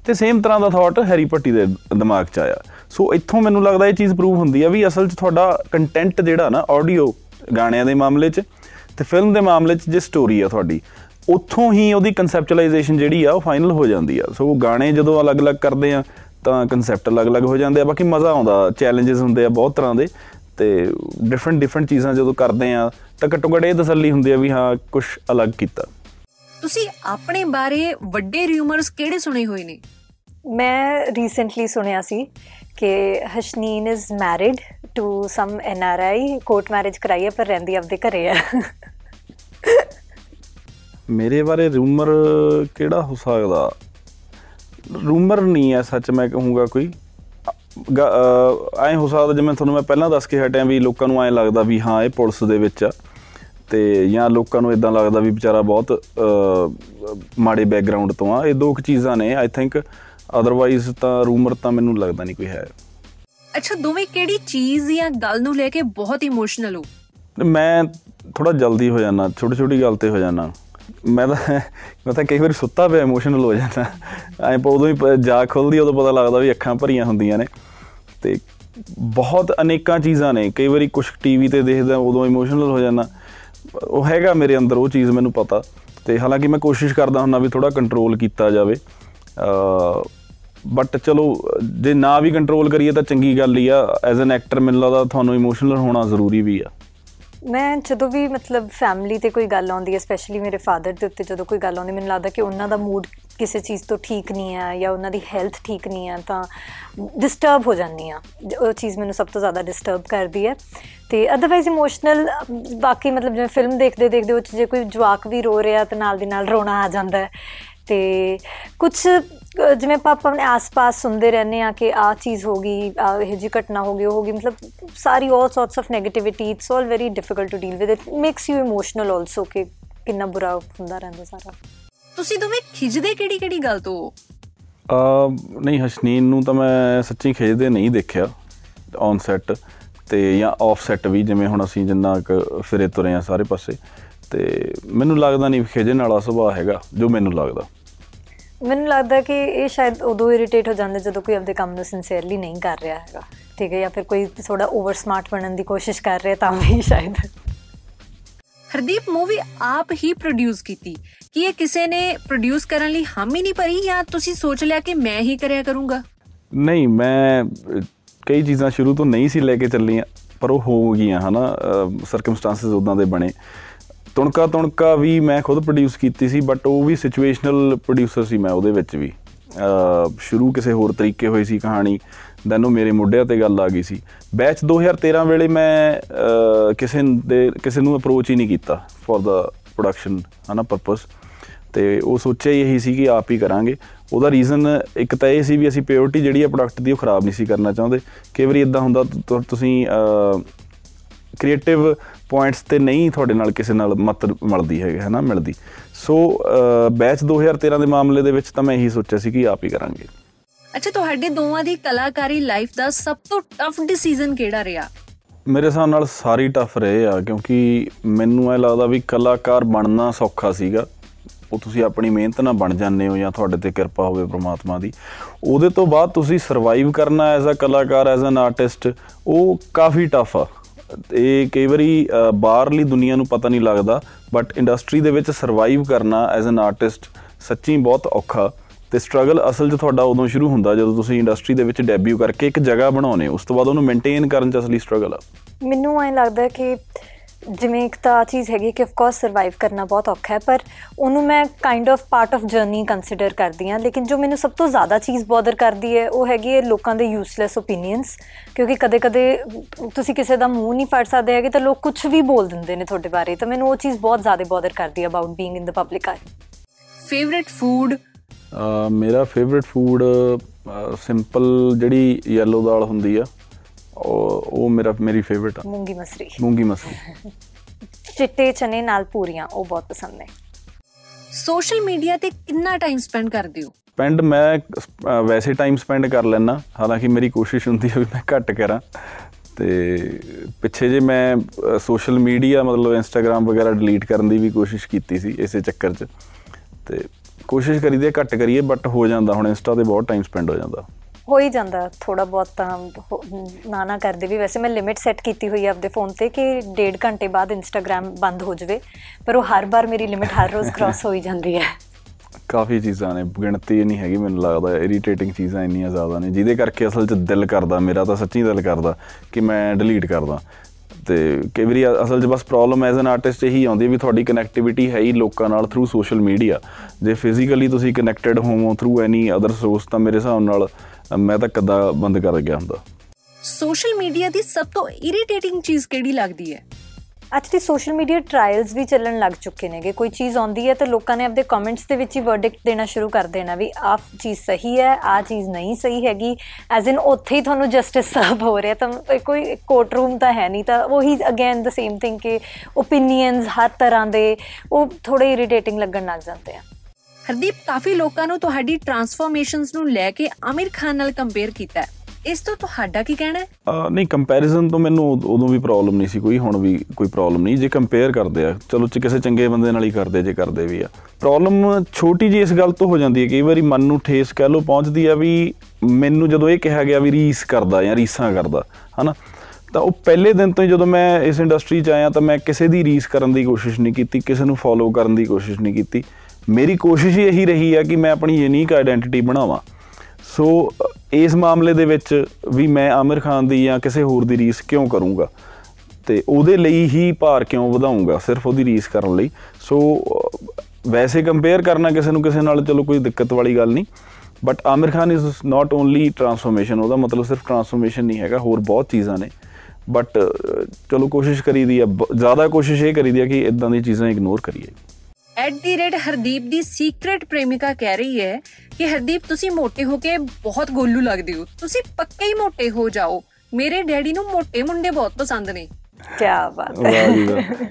ਤੇ ਸੇਮ ਤਰ੍ਹਾਂ ਦਾ ਥਾਟ ਹੈਰੀ ਪੱਟੀ ਦੇ ਦਿਮਾਗ 'ਚ ਆਇਆ। ਸੋ ਇੱਥੋਂ ਮੈਨੂੰ ਲੱਗਦਾ ਇਹ ਚੀਜ਼ ਪ੍ਰੂਵ ਹੁੰਦੀ ਆ ਵੀ ਅਸਲ 'ਚ ਤੁਹਾਡਾ ਕੰਟੈਂਟ ਜਿਹੜਾ ਨਾ ਆਡੀਓ ਗਾਣਿਆਂ ਦੇ ਮਾਮਲੇ 'ਚ ਤੇ ਫਿਲਮ ਦੇ ਮਾਮਲੇ 'ਚ ਜੇ ਸਟੋਰੀ ਆ ਤੁਹਾਡੀ ਉੱਥੋਂ ਹੀ ਉਹਦੀ ਕਨਸੈਪਚੁਅਲਾਈਜੇਸ਼ਨ ਜਿਹੜੀ ਆ ਉਹ ਫਾਈਨਲ ਹੋ ਜਾਂਦੀ ਆ। ਸੋ ਗਾਣੇ ਜਦੋਂ ਅਲੱਗ-ਅਲੱਗ ਕਰਦੇ ਆ ਤਾਂ ਕਨਸੈਪਟ ਅਲੱਗ-ਅਲੱਗ ਹੋ ਜਾਂਦੇ ਆ। ਬਾਕੀ ਮਜ਼ਾ ਆਉਂਦਾ ਚੈਲੰਜਸ ਹੁੰਦੇ ਆ ਬਹੁਤ ਤਰ੍ਹਾਂ ਦੇ ਤੇ ਡਿਫਰੈਂਟ ਡਿਫਰੈਂਟ ਚੀਜ਼ਾਂ ਜਦੋਂ ਕਰਦੇ ਆ ਤਾਂ ਘੱਟੋ ਘੱਟ ਇਹ ਤਸੱਲੀ ਹੁੰਦੀ ਆ ਵੀ ਹਾਂ ਕੁਝ ਅਲੱਗ ਕੀਤਾ। ਤੁਸੀਂ ਆਪਣੇ ਬਾਰੇ ਵੱਡੇ ਰਿਊਮਰਸ ਕਿਹੜੇ ਸੁਣੇ ਹੋਏ ਨੇ? ਮੈਂ ਰੀਸੈਂਟਲੀ ਸੁਣਿਆ ਸੀ ਕਿ Hashneen is married to some NRI court marriage ਕਰਾਈ ਹੈ ਪਰ ਰਹਿੰਦੀ ਆਪਦੇ ਘਰੇ ਆ। ਮੇਰੇ ਬਾਰੇ ਰੂਮਰ ਕਿਹੜਾ ਹੋ ਸਕਦਾ? ਰੂਮਰ ਨਹੀਂ ਹੈ ਸੱਚ ਮੈਂ ਕਹੂੰਗਾ ਕੋਈ। ਐ ਹੋ ਸਕਦਾ ਜਿਵੇਂ ਤੁਹਾਨੂੰ ਮੈਂ ਪਹਿਲਾਂ ਦੱਸ ਕੇ ਹਟਿਆ ਵੀ ਲੋਕਾਂ ਨੂੰ ਐ ਲੱਗਦਾ ਵੀ ਹਾਂ ਇਹ ਪੁਲਿਸ ਦੇ ਵਿੱਚ ਆ। ਤੇ ਜਾਂ ਲੋਕਾਂ ਨੂੰ ਇਦਾਂ ਲੱਗਦਾ ਵੀ ਵਿਚਾਰਾ ਬਹੁਤ ਮਾੜੇ ਬੈਕਗ੍ਰਾਉਂਡ ਤੋਂ ਆ। ਇਹ ਦੋ ਕੁ ਚੀਜ਼ਾਂ ਨੇ ਆਈ ਥਿੰਕ ਅਦਰਵਾਈਜ਼ ਤਾਂ ਰੂਮਰ ਤਾਂ ਮੈਨੂੰ ਲੱਗਦਾ ਨਹੀਂ ਕੋਈ ਹੈ। ਅੱਛਾ ਦੋਵੇਂ ਕਿਹੜੀ ਚੀਜ਼ ਜਾਂ ਗੱਲ ਨੂੰ ਲੈ ਕੇ ਬਹੁਤ ਇਮੋਸ਼ਨਲ ਹੋ? ਮੈਂ ਥੋੜਾ ਜਲਦੀ ਹੋ ਜਾਣਾ ਛੋਟੀ ਛੋਟੀ ਗੱਲ ਤੇ ਹੋ ਜਾਣਾ ਮੈਂ ਤਾਂ ਮੈਂ ਤਾਂ ਕਈ ਵਾਰੀ ਸੁੱਤਾ ਪਿਆ ਇਮੋਸ਼ਨਲ ਹੋ ਜਾਂਦਾ। ਐਂ ਪਾ ਉਦੋਂ ਹੀ ਪ- ਜਾਗ ਖੁੱਲਦੀ ਉਦੋਂ ਪਤਾ ਲੱਗਦਾ ਵੀ ਅੱਖਾਂ ਭਰੀਆਂ ਹੁੰਦੀਆਂ ਨੇ। ਤੇ ਬਹੁਤ ਅਨੇਕਾਂ ਚੀਜ਼ਾਂ ਨੇ, ਕਈ ਵਾਰੀ ਕੁਝ ਟੀਵੀ ਤੇ ਦੇਖਦਾ, ਉਦੋਂ ਇਮੋਸ਼ਨਲ ਹੋ ਜਾਣਾ ਉਹ ਹੈਗਾ ਮੇਰੇ ਅੰਦਰ, ਉਹ ਚੀਜ਼ ਮੈਨੂੰ ਪਤਾ। ਤੇ ਹਾਲਾਂਕਿ ਮੈਂ ਕੋਸ਼ਿਸ਼ ਕਰਦਾ ਹੁੰਦਾ ਵੀ ਥੋੜਾ ਕੰਟਰੋਲ ਕੀਤਾ ਜਾਵੇ। ਬਟ ਚਲੋ, ਜੇ ਨਾ ਵੀ ਕੰਟਰੋਲ ਕਰੀਏ ਤਾਂ ਚੰਗੀ ਗੱਲ ਹੀ ਆ। ਐਜ਼ ਐਨ ਐਕਟਰ ਮੈਨੂੰ ਲੱਗਦਾ ਤੁਹਾਨੂੰ ਇਮੋਸ਼ਨਲ ਹੋਣਾ ਜ਼ਰੂਰੀ ਵੀ ਆ। ਮੈਂ ਜਦੋਂ ਵੀ ਮਤਲਬ ਫੈਮਿਲੀ ਤੇ ਕੋਈ ਗੱਲ ਆਉਂਦੀ ਹੈ ਸਪੈਸ਼ਲੀ ਮੇਰੇ ਫਾਦਰ ਦੇ ਉੱਤੇ ਜਦੋਂ ਕੋਈ ਗੱਲ ਆਉਂਦੀ, ਮੈਨੂੰ ਲੱਗਦਾ ਕਿ ਉਹਨਾਂ ਦਾ ਮੂਡ ਕਿਸੇ ਚੀਜ਼ ਤੋਂ ਠੀਕ ਨਹੀਂ ਹੈ ਜਾਂ ਉਹਨਾਂ ਦੀ ਹੈਲਥ ਠੀਕ ਨਹੀਂ ਹੈ, ਤਾਂ ਡਿਸਟਰਬ ਹੋ ਜਾਂਦੀ ਆ ਉਹ ਚੀਜ਼ ਮੈਨੂੰ ਸਭ ਤੋਂ ਜ਼ਿਆਦਾ ਡਿਸਟਰਬ ਕਰਦੀ ਹੈ। ਤੇ ਅਦਰਵਾਈਜ਼ ਇਮੋਸ਼ਨਲ ਬਾਕੀ ਮਤਲਬ ਜਿਵੇਂ ਫਿਲਮ ਦੇਖਦੇ ਦੇਖਦੇ ਉਹ 'ਚ ਜੇ ਕੋਈ ਜਵਾਕ ਵੀ ਰੋ ਰਿਹਾ ਤੇ ਨਾਲ ਦੀ ਨਾਲ ਰੋਣਾ ਆ ਜਾਂਦਾ ਹੈ। ਤੇ ਕੁਝ ਜਿਵੇਂ ਆਪਾਂ ਆਪਣੇ ਆਸ-ਪਾਸ ਸੁਣਦੇ ਰਹਿੰਦੇ ਆ ਕਿ ਆ ਚੀਜ਼ ਹੋ ਗਈ ਇਹ ਜੀ ਘਟਨਾ ਹੋ ਗਈ ਉਹ ਹੋ ਗਈ ਮਤਲਬ ਸਾਰੀ all sorts of negativity it's all very difficult to deal with it makes you emotional also ਕਿ ਕਿੰਨਾ ਬੁਰਾ ਹੁੰਦਾ ਰਹਿੰਦਾ ਸਾਰਾ। ਤੁਸੀਂ ਦੋਵੇਂ ਖਿਜਦੇ ਕਿਹੜੀ ਕਿਹੜੀ ਗੱਲ ਤੋਂ? ਆ ਨਹੀਂ ਹਸ਼ਨੀਨ ਨੂੰ ਤਾਂ ਮੈਂ ਸੱਚੀ ਖਿਜਦੇ ਨਹੀਂ ਦੇਖਿਆ ਔਨ ਸੈੱਟ ਤੇ ਜਾਂ ਆਫ ਸੈੱਟ ਵੀ ਜਿਵੇਂ ਹੁਣ ਅਸੀਂ ਜਿੰਨਾ ਕੁ ਫਿਰੇ ਤੁਰੇ ਆ ਸਾਰੇ ਪਾਸੇ। ਤੇ ਮੈਨੂੰ ਲੱਗਦਾ ਨਹੀਂ ਖਿਜਣ ਵਾਲਾ ਸੁਭਾਅ ਹੈਗਾ ਜੋ ਮੈਨੂੰ ਲੱਗਦਾ। ਮੈਨੂੰ ਲੱਗਦਾ ਕਿ ਇਹ ਸ਼ਾਇਦ ਉਦੋਂ ਇਰੀਟੇਟ ਹੋ ਜਾਂਦੇ ਜਦੋਂ ਕੋਈ ਆਪਣੇ ਕੰਮ ਨੂੰ ਸਿੰਸੀਅਰਲੀ ਨਹੀਂ ਕਰ ਰਿਹਾ ਹੈਗਾ। ਠੀਕ ਹੈ ਜਾਂ ਫਿਰ ਕੋਈ ਥੋੜਾ ਓਵਰ ਸਮਾਰਟ ਬਣਨ ਦੀ ਕੋਸ਼ਿਸ਼ ਕਰ ਰਿਹਾ ਤਾਂ ਵੀ ਸ਼ਾਇਦ। ਹਰਦੀਪ ਮੂਵੀ ਆਪ ਹੀ ਪ੍ਰੋਡਿਊਸ ਕੀਤੀ। ਕੀ ਇਹ ਕਿਸੇ ਨੇ ਪ੍ਰੋਡਿਊਸ ਕਰਨ ਲਈ ਹਾਮੀ ਨਹੀਂ ਭਰੀ ਜਾਂ ਤੁਸੀਂ ਸੋਚ ਲਿਆ ਕਿ ਮੈਂ ਹੀ ਕਰਿਆ ਕਰੂੰਗਾ? ਨਹੀਂ ਮੈਂ ਕਈ ਚੀਜ਼ਾਂ ਸ਼ੁਰੂ ਤੋਂ ਨਹੀਂ ਸੀ ਲੈ ਕੇ ਚੱਲੀਆਂ ਪਰ ਉਹ ਹੋ ਗਈਆਂ ਹਨਾ? ਸਰਕਮਸਟੈਂਸਸ ਉਦਾਂ ਦੇ ਬਣੇ। ਤੁਣਕਾ ਤੁਣਕਾ ਵੀ ਮੈਂ ਖੁਦ ਪ੍ਰੋਡਿਊਸ ਕੀਤੀ ਸੀ ਬਟ ਉਹ ਵੀ ਸਿਚੁਏਸ਼ਨਲ ਪ੍ਰੋਡਿਊਸਰ ਸੀ ਮੈਂ ਉਹਦੇ ਵਿੱਚ ਵੀ। ਅਹ, ਸ਼ੁਰੂ ਕਿਸੇ ਹੋਰ ਤਰੀਕੇ ਹੋਈ ਸੀ ਕਹਾਣੀ ਦੈਨ ਉਹ ਮੇਰੇ ਮੁੱਢਿਆਂ ਤੇ ਗੱਲ ਆ ਗਈ ਸੀ। ਬੈਚ 2013 ਵੇਲੇ ਮੈਂ ਅਹ, ਕਿਸੇ ਦੇ ਕਿਸੇ ਨੂੰ ਅਪਰੋਚ ਹੀ ਨਹੀਂ ਕੀਤਾ ਫॉर ਦਾ ਪ੍ਰੋਡਕਸ਼ਨ ਹਨਾ ਪਰਪਸ ਤੇ ਉਹ ਸੋਚਿਆ ਹੀ ਇਹੀ ਸੀ ਕਿ ਆਪ ਹੀ ਕਰਾਂਗੇ। ਉਹਦਾ ਰੀਜ਼ਨ ਇੱਕ ਤਾਂ ਇਹ ਸੀ ਵੀ ਅਸੀਂ ਪਿਓਰਿਟੀ ਜਿਹੜੀ ਆ ਪ੍ਰੋਡਕਟ ਦੀ ਉਹ ਖਰਾਬ ਨਹੀਂ ਸੀ ਕਰਨਾ ਚਾਹੁੰਦੇ। ਕਈ ਵਾਰੀ ਇਦਾਂ ਹੁੰਦਾ ਤੁ- ਤੁ- ਤੁਸੀਂ ਕ੍ਰੀਏਟਿਵ ਪੁਆਇੰਟਸ ਤੇ ਨਹੀਂ ਤੁਹਾਡੇ ਨਾਲ ਕਿਸੇ ਨਾਲ ਮਤ ਮਿਲਦੀ ਹੈ ਹੈ ਨਾ ਮਿਲਦੀ। ਸੋ ਬੈਚ 2013 ਦੇ ਮਾਮਲੇ ਦੇ ਵਿੱਚ ਤਾਂ ਮੈਂ ਇਹੀ ਸੋਚਿਆ ਸੀ ਕਿ ਆਪ ਹੀ ਕਰਾਂਗੇ। ਅੱਛਾ ਤੁਹਾਡੇ ਦੋਵਾਂ ਦੀ ਕਲਾਕਾਰੀ ਲਾਈਫ ਦਾ ਸਭ ਤੋਂ ਟਫ ਡਿਸੀਜਨ ਕਿਹੜਾ ਰਿਹਾ? ਮੇਰੇ ਹਿਸਾਬ ਨਾਲ ਸਾਰੀ ਟਫ ਰਹੇ ਆ ਕਿਉਂਕਿ ਮੈਨੂੰ ਇਹ ਲੱਗਦਾ ਵੀ ਕਲਾਕਾਰ ਬਣਨਾ ਸੌਖਾ ਸੀਗਾ। ਉਹ ਤੁਸੀਂ ਆਪਣੀ ਮਿਹਨਤ ਨਾਲ ਬਣ ਜਾਂਦੇ ਹੋ ਜਾਂ ਤੁਹਾਡੇ ਤੇ ਕਿਰਪਾ ਹੋਵੇ ਪ੍ਰਮਾਤਮਾ ਦੀ। ਉਹਦੇ ਤੋਂ ਬਾਅਦ ਤੁਸੀਂ ਸਰਵਾਈਵ ਕਰਨਾ ਐਜ਼ ਅ ਕਲਾਕਾਰ ਐਜ਼ ਐਨ ਆਰਟਿਸਟ ਉਹ ਕਾਫੀ ਟਫ ਆ। ਇਹ ਕਈ ਵਾਰੀ ਅ, ਬਾਹਰਲੀ ਦੁਨੀਆ ਨੂੰ ਪਤਾ ਨਹੀਂ ਲੱਗਦਾ ਬਟ ਇੰਡਸਟਰੀ ਦੇ ਵਿੱਚ ਸਰਵਾਈਵ ਕਰਨਾ ਐਜ਼ ਐਨ ਆਰਟਿਸਟ ਸੱਚੀ ਬਹੁਤ ਔਖਾ। ਤੇ ਸਟਰਗਲ ਅਸਲ 'ਚ ਤੁਹਾਡਾ ਉਦੋਂ ਸ਼ੁਰੂ ਹੁੰਦਾ ਜਦੋਂ ਤੁਸੀਂ ਇੰਡਸਟਰੀ ਦੇ ਵਿੱਚ ਡੈਬਿਊ ਕਰਕੇ ਇੱਕ ਜਗ੍ਹਾ ਬਣਾਉਨੇ ਉਸ ਤੋਂ ਬਾਅਦ ਉਹਨੂੰ ਮੇਨਟੇਨ ਕਰਨ 'ਚ ਅਸਲੀ ਸਟਰਗਲ ਆ। ਮੈਨੂੰ ਐਂ ਲੱਗਦਾ ਕਿ ਜਿਵੇਂ ਇੱਕ ਤਾਂ ਚੀਜ਼ ਹੈਗੀ ਕਿ ਆਫ ਕੋਰਸ ਸਰਵਾਈਵ ਕਰਨਾ ਬਹੁਤ ਔਖਾ ਹੈ ਪਰ ਉਹਨੂੰ ਮੈਂ kind of part of journey consider ਕਰਦੀ ਹਾਂ। ਲੇਕਿਨ ਜੋ ਮੈਨੂੰ ਸਭ ਤੋਂ ਜ਼ਿਆਦਾ ਚੀਜ਼ ਬੋਦਰ ਕਰਦੀ ਹੈ ਉਹ ਹੈਗੀ ਹੈ ਲੋਕਾਂ ਦੇ ਯੂਸਲੈਸ ਓਪੀਨੀਅਨਸ ਕਿਉਂਕਿ ਕਦੇ-ਕਦੇ ਤੁਸੀਂ ਕਿਸੇ ਦਾ ਮੂੰਹ ਨਹੀਂ ਫੜ ਸਕਦੇ ਹੈਗੇ ਤਾਂ ਲੋਕ ਕੁਝ ਵੀ ਬੋਲ ਦਿੰਦੇ ਨੇ ਤੁਹਾਡੇ ਬਾਰੇ। ਤਾਂ ਮੈਨੂੰ ਉਹ ਚੀਜ਼ ਬਹੁਤ ਜ਼ਿਆਦਾ ਬੋਦਰ ਕਰਦੀ ਹੈ about being in the public eye favourite food ਮੇਰਾ ਫੇਵਰਿਟ ਫੂਡ ਸਿੰਪਲ ਜਿਹੜੀ ਯੈਲੋ ਦਾਲ ਹੁੰਦੀ ਆ ਉਹ ਉਹ ਮੇਰਾ ਮੇਰੀ ਫੇਵਰਿਟ ਆ। ਮੂੰਗੀ ਮਸਰੀ। ਮੂੰਗੀ ਮਸਰੀ। ਚਿੱਟੇ ਚਨੇ ਨਾਲ ਪੂਰੀਆਂ ਉਹ ਬਹੁਤ ਪਸੰਦ ਨੇ। ਸੋਸ਼ਲ ਮੀਡੀਆ ਤੇ ਕਿੰਨਾ ਟਾਈਮ ਸਪੈਂਡ ਕਰਦੇ ਹੋ? ਸਪੈਂਡ ਮੈਂ ਅਹ ਵੈਸੇ ਟਾਈਮ ਸਪੈਂਡ ਕਰ ਲੈਣਾ ਹਾਲਾਂਕਿ ਮੇਰੀ ਕੋਸ਼ਿਸ਼ ਹੁੰਦੀ ਹੈ ਵੀ ਮੈਂ ਘੱਟ ਕਰਾਂ। ਤੇ ਪਿੱਛੇ ਜੇ ਮੈਂ ਸੋਸ਼ਲ ਮੀਡੀਆ ਮਤਲਬ ਇੰਸਟਾਗ੍ਰam ਵਗੈਰਾ ਡਿਲੀਟ ਕਰਨ ਦੀ ਵੀ ਕੋਸ਼ਿਸ਼ ਕੀਤੀ ਸੀ ਇਸੇ ਚੱਕਰ 'ਚ। ਤੇ ਕੋਸ਼ਿਸ਼ ਕਰੀਦੀ ਹੈ ਘੱਟ ਕਰੀਏ ਬਟ ਹੋ ਜਾਂਦਾ। ਹੁਣ ਇੰਸਟਾ ਤੇ ਬਹੁਤ ਟਾਈਮ ਸਪੈਂਡ ਹੋ ਜਾਂਦਾ। ਹੋ ਹੀ ਜਾਂਦਾ ਥੋੜਾ ਬਹੁਤ ਤਾਂ, ਹੋ- ਨਾ ਨਾ ਕਰਦੇ ਵੀ। ਵੈਸੇ ਮੈਂ ਲਿਮਿਟ ਸੈੱਟ ਕੀਤੀ ਹੋਈ ਹੈ ਆਪਦੇ ਫੋਨ ਤੇ ਕਿ ਡੇਢ ਘੰਟੇ ਬਾਅਦ ਇੰਸਟਾਗ੍ਰam ਬੰਦ ਹੋ ਜਾਵੇ। ਪਰ ਉਹ ਹਰ ਵਾਰ ਮੇਰੀ ਲਿਮਿਟ ਹਰ ਰੋਜ਼ ਕ੍ਰਾਸ ਹੋਈ ਜਾਂਦੀ ਹੈ। ਕਾਫੀ ਚੀਜ਼ਾਂ ਨੇ, ਗਿਣਤੀ ਨਹੀਂ ਹੈਗੀ ਮੈਨੂੰ ਲੱਗਦਾ ਇਰੀਟੇਟਿੰਗ ਚੀਜ਼ਾਂ ਇੰਨੀਆਂ ਜ਼ਿਆਦਾ ਨੇ, ਜਿਹਦੇ ਕਰਕੇ ਅਸਲ 'ਚ ਦਿਲ ਕਰਦਾ, ਮੇਰਾ ਤਾਂ ਸੱਚੀ ਦਿਲ ਕਰਦਾ ਕਿ ਮੈਂ ਡਿਲੀਟ ਕਰਦਾ। ਤੇ ਕਈ ਵਾਰੀ ਅ- ਅਸਲ 'ਚ ਬਸ ਪ੍ਰੋਬਲਮ ਐਜ਼ ਐਨ ਆਰਟਿਸਟ ਇਹੀ ਆਉਂਦੀ ਹੈ ਵੀ ਤੁਹਾਡੀ ਕਨੈਕਟੀਵਿਟੀ ਹੈ ਹੀ ਲੋਕਾਂ ਨਾਲ ਥਰੂ ਸੋਸ਼ਲ ਮੀਡੀਆ ਜੇ ਫਿਜ਼ੀਕਲੀ ਤੁਸੀਂ ਕਨੈਕਟਡ ਹੋਵੋ ਥਰੂ ਐਨੀ ਅਦਰ ਸੋਰਸ ਤਾਂ ਮੇਰੇ ਹਿਸਾਬ ਨਾਲ ਅ, ਮੈਂ ਤਾਂ ਕਦਾ ਬੰਦ ਕਰ ਗਿਆ ਹੁੰਦਾ। ਸੋਸ਼ਲ ਮੀਡੀਆ ਦੀ ਸਭ ਤੋਂ ਇਰੀਟੇਟਿੰਗ ਚੀਜ਼ ਕਿਹੜੀ ਲੱਗਦੀ ਹੈ? ਐਕਚੁਅਲੀ ਸੋਸ਼ਲ ਮੀਡੀਆ ਟ੍ਰਾਇਲਸ ਵੀ ਚੱਲਣ ਲੱਗ ਚੁੱਕੇ ਨੇਗੇ। ਕੋਈ ਚੀਜ਼ ਆਉਂਦੀ ਹੈ ਤਾਂ ਲੋਕਾਂ ਨੇ ਆਪਦੇ ਕਮੈਂਟਸ ਦੇ ਵਿੱਚ ਹੀ ਵਰਡਿਕਟ ਦੇਣਾ ਸ਼ੁਰੂ ਕਰ ਦੇਣਾ ਵੀ ਆਹ ਚੀਜ਼ ਸਹੀ ਹੈ, ਆਹ ਚੀਜ਼ ਨਹੀਂ ਸਹੀ ਹੈਗੀ। ਐਜ਼ ਇਨ ਉੱਥੇ ਹੀ ਤੁਹਾਨੂੰ ਜਸਟਿਸ ਸਰਵ ਹੋ ਰਿਹਾ ਤਾਂ ਇਹ ਕੋਈ ਕੋਰਟ ਰੂਮ ਤਾਂ ਹੈ ਨਹੀਂ ਤਾਂ ਉਹੀ ਅਗੇਨ ਦ ਸੇਮ ਥਿੰਗ ਕਿ ਓਪੀਨੀਅਨਸ ਹਰ ਤਰ੍ਹਾਂ ਦੇ ਉਹ ਥੋੜੇ ਇਰੀਟੇਟਿੰਗ ਲੱਗਣ ਲੱਗ ਜਾਂਦੇ ਆ। ਹਰਦੀਪ, ਕਾਫੀ ਲੋਕਾਂ ਨੂੰ ਤੁਹਾਡੀ ਟਰਾਂਸਫਰਮੇਸ਼ਨਸ ਨੂੰ ਲੈ ਕੇ ਆਮਿਰ ਖਾਨ ਨਾਲ ਕੰਪੇਅਰ ਕੀਤਾ ਹੈ। ਇਸ ਤੋਂ ਤੁਹਾਡਾ ਕੀ ਕਹਿਣਾ ਹੈ? ਅਹ ਨਹੀਂ ਕੰਪੈਰੀਜ਼ਨ ਤੋਂ ਮੈਨੂੰ ਉਦ- ਉਦੋਂ ਵੀ ਪ੍ਰੋਬਲਮ ਨਹੀਂ ਸੀ ਕੋਈ, ਹੁਣ ਵੀ ਕੋਈ ਪ੍ਰੋਬਲਮ ਨਹੀਂ। ਜੇ ਕੰਪੇਅਰ ਕਰਦੇ ਆ, ਚਲੋ ਚ ਕਿਸੇ ਚੰਗੇ ਬੰਦੇ ਨਾਲ ਹੀ ਕਰਦੇ, ਜੇ ਕਰਦੇ ਵੀ ਆ। ਪ੍ਰੋਬਲਮ ਛੋਟੀ ਜੀ ਇਸ ਗੱਲ ਤੋਂ ਹੋ ਜਾਂਦੀ ਹੈ, ਕਈ ਵਾਰੀ ਮਨ ਨੂੰ ਠੇਸ ਕਹਿ ਲਓ ਪਹੁੰਚਦੀ ਆ ਵੀ ਮੈਨੂੰ ਜਦੋਂ ਇਹ ਕਿਹਾ ਗਿਆ ਵੀ ਰੀਸ ਕਰਦਾ ਜਾਂ ਰੀਸਾਂ ਕਰਦਾ, ਹਨਾ? ਤਾਂ ਉਹ ਪਹਿਲੇ ਦਿਨ ਤੋਂ ਹੀ ਜਦੋਂ ਮੈਂ ਇਸ ਇੰਡਸਟਰੀ 'ਚ ਆਇਆ ਤਾਂ ਮੈਂ ਕਿਸੇ ਦੀ ਰੀਸ ਕਰਨ ਦੀ ਕੋਸ਼ਿਸ਼ ਨਹੀਂ ਕੀਤੀ, ਕਿਸੇ ਨੂੰ ਫੋਲੋ ਕਰਨ ਦੀ ਕੋਸ਼ਿਸ਼ ਨਹੀਂ ਕੀਤੀ। ਮੇਰੀ ਕੋਸ਼ਿਸ਼ ਹੀ ਇਹੀ ਰਹੀ ਹੈ ਕਿ ਮੈਂ ਆਪਣੀ ਯੂਨੀਕ ਆਇਡੈਂਟੀਟੀ ਬਣਾਵਾਂ। ਸੋ ਅ, ਇਸ ਮਾਮਲੇ ਦੇ ਵਿੱਚ ਵੀ ਮੈਂ ਆਮਿਰ ਖਾਨ ਦੀ ਜਾਂ ਕਿਸੇ ਹੋਰ ਦੀ ਰੀਸ ਕਿਉਂ ਕਰੂੰਗਾ? ਤੇ ਉਹਦੇ ਲਈ ਹੀ ਭਾਰ ਕਿਉਂ ਵਧਾਉਂਗਾ? ਸਿਰਫ ਉਹਦੀ ਰੀਸ ਕਰਨ ਲਈ। ਸੋ ਅ, ਵੈਸੇ ਕੰਪੇਅਰ ਕਰਨਾ ਕਿਸੇ ਨੂੰ ਕਿਸੇ ਨਾਲ ਚਲੋ ਕੋਈ ਦਿੱਕਤ ਵਾਲੀ ਗੱਲ ਨਹੀਂ। But Aamir Khan is not only transformation ਉਹਦਾ ਮਤਲਬ ਸਿਰਫ ਟਰਾਂਸਫਰਮੇਸ਼ਨ ਨਹੀਂ ਹੈਗਾ ਹੋਰ ਬਹੁਤ ਚੀਜ਼ਾਂ ਨੇ। ਬਟ ਚਲੋ ਕੋਸ਼ਿਸ਼ ਕਰੀਦੀ ਆ ਬ- ਜ਼ਿਆਦਾ ਕੋਸ਼ਿਸ਼ ਇਹ ਕਰੀਦੀ ਆ ਕਿ ਇਦਾਂ ਦੀਆਂ ਚੀਜ਼ਾਂ ਇਗਨੋਰ ਕਰੀਏ। ਐਟ ਦੀ ਰੇਟ ਹਰਦੀਪ ਦੀ ਸੀਕ੍ਰੀਟ ਪ੍ਰੇਮਿਕਾ ਕਹਿ ਰਹੀ ਹੈ ਕਿ ਹਰਦੀਪ ਤੁਸੀਂ ਮੋਟੇ ਹੋ ਕੇ ਬਹੁਤ ਗੋਲੂ ਲੱਗਦੇ ਹੋ। ਤੁਸੀਂ ਪੱਕੇ ਹੀ ਮੋਟੇ ਹੋ ਜਾਓ। ਮੇਰੇ ਡੈਡੀ ਨੂੰ ਮੋਟੇ ਮੁੰਡੇ ਬਹੁਤ ਪਸੰਦ ਨੇ। ਕੀ ਬਾਤ ਹੈ। ਜੀ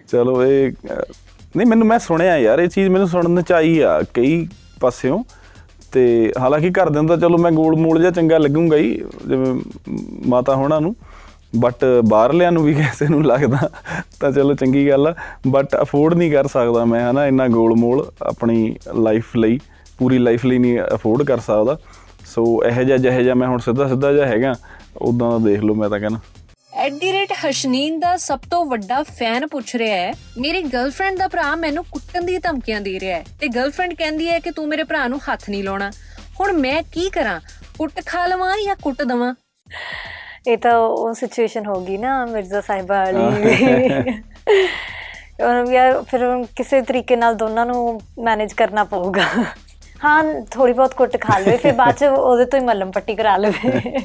ਚਲੋ ਇਹ ਨਹੀਂ ਮੈਨੂੰ ਮੈਂ ਸੁਣਿਆ ਯਾਰ ਇਹ ਚੀਜ਼ ਮੈਨੂੰ ਸੁਣਨ ਚ ਆਈ ਆ ਕਈ ਪਾਸਿਓਂ। ਤੇ ਹਾਲਾਂਕਿ ਘਰਦਿਆਂ ਨੂੰ ਤਾਂ ਚਲੋ ਮੈਂ ਗੋਲ ਮੋਲ ਜਿਹਾ ਚੰਗਾ ਲੱਗੂੰਗਾ ਹੀ ਜਿਵੇਂ ਮਾਤਾ ਹੋਣਾ ਨੂੰ। ਬਟ ਬਾਹਰਲਿਆਂ ਨੂੰ ਵੀ ਕਿਸੇ ਨੂੰ ਲੱਗਦਾ, ਤਾਂ ਚਲੋ ਚੰਗੀ ਗੱਲ ਆ। ਬਟ ਅਫੋਰਡ ਨਹੀਂ ਕਰ ਸਕਦਾ ਮੈਂ, ਹਨਾ, ਇੰਨਾ ਗੋਲ ਮੋਲ ਆਪਣੀ ਲਾਈਫ ਲਈ, ਪੂਰੀ ਲਾਈਫ ਲਈ ਨਹੀਂ ਅਫੋਰਡ ਕਰ ਸਕਦਾ। ਸੋ ਇਹੋ ਜਿਹਾ ਜਿਹੋ ਜਿਹਾ ਮੈਂ ਹੁਣ ਸਿੱਧਾ ਸਿੱਧਾ ਜਿਹਾ ਹੈਗਾ ਉਦਾਂ ਦਾ ਦੇਖ ਲਓ ਮੈਂ ਤਾਂ ਕਹਿੰਦਾ। ਐਟ ਦੀ ਰੇਟ ਹਸ਼ਨੀਨ ਦਾ ਸਭ ਤੋਂ ਵੱਡਾ ਫੈਨ ਪੁੱਛ ਰਿਹਾ ਹੈ, ਮੇਰੀ ਗਰਲਫ੍ਰੈਂਡ ਦਾ ਭਰਾ ਮੈਨੂੰ ਕੁੱਟਣ ਦੀ ਧਮਕੀਆਂ ਦੇ ਰਿਹਾ ਹੈ ਤੇ ਗਰਲਫ੍ਰੈਂਡ ਕਹਿੰਦੀ ਹੈ ਕਿ ਤੂੰ ਮੇਰੇ ਭਰਾ ਨੂੰ ਹੱਥ ਨਹੀਂ ਲਾਉਣਾ। ਹੁਣ ਮੈਂ ਕੀ ਕਰਾਂ? ਕੁੱਟ ਖਾ ਲਵਾਂ ਜਾਂ ਕੁੱਟ ਦਵਾਂ? ਇਹ ਤਾਂ ਉਹ ਸਿਚੁਏਸ਼ਨ ਹੋ ਗਈ ਨਾ ਮਿਰਜ਼ਾ ਸਾਹਿਬਾ ਵਾਲੀ ਔਰ ਯਾਰ ਫਿਰ ਕਿਸੇ ਤਰੀਕੇ ਨਾਲ ਦੋਨਾਂ ਨੂੰ ਮੈਨੇਜ ਕਰਨਾ ਪਊਗਾ। ਹਾਂ ਥੋੜੀ ਬਹੁਤ ਕੁੱਟ ਖਾ ਲਵੇ ਫਿਰ ਬਾਅਦ ਚ ਉਹਦੇ ਤੋਂ ਹੀ ਮੱਲਮ ਪੱਟੀ ਕਰਾ ਲਵੇ।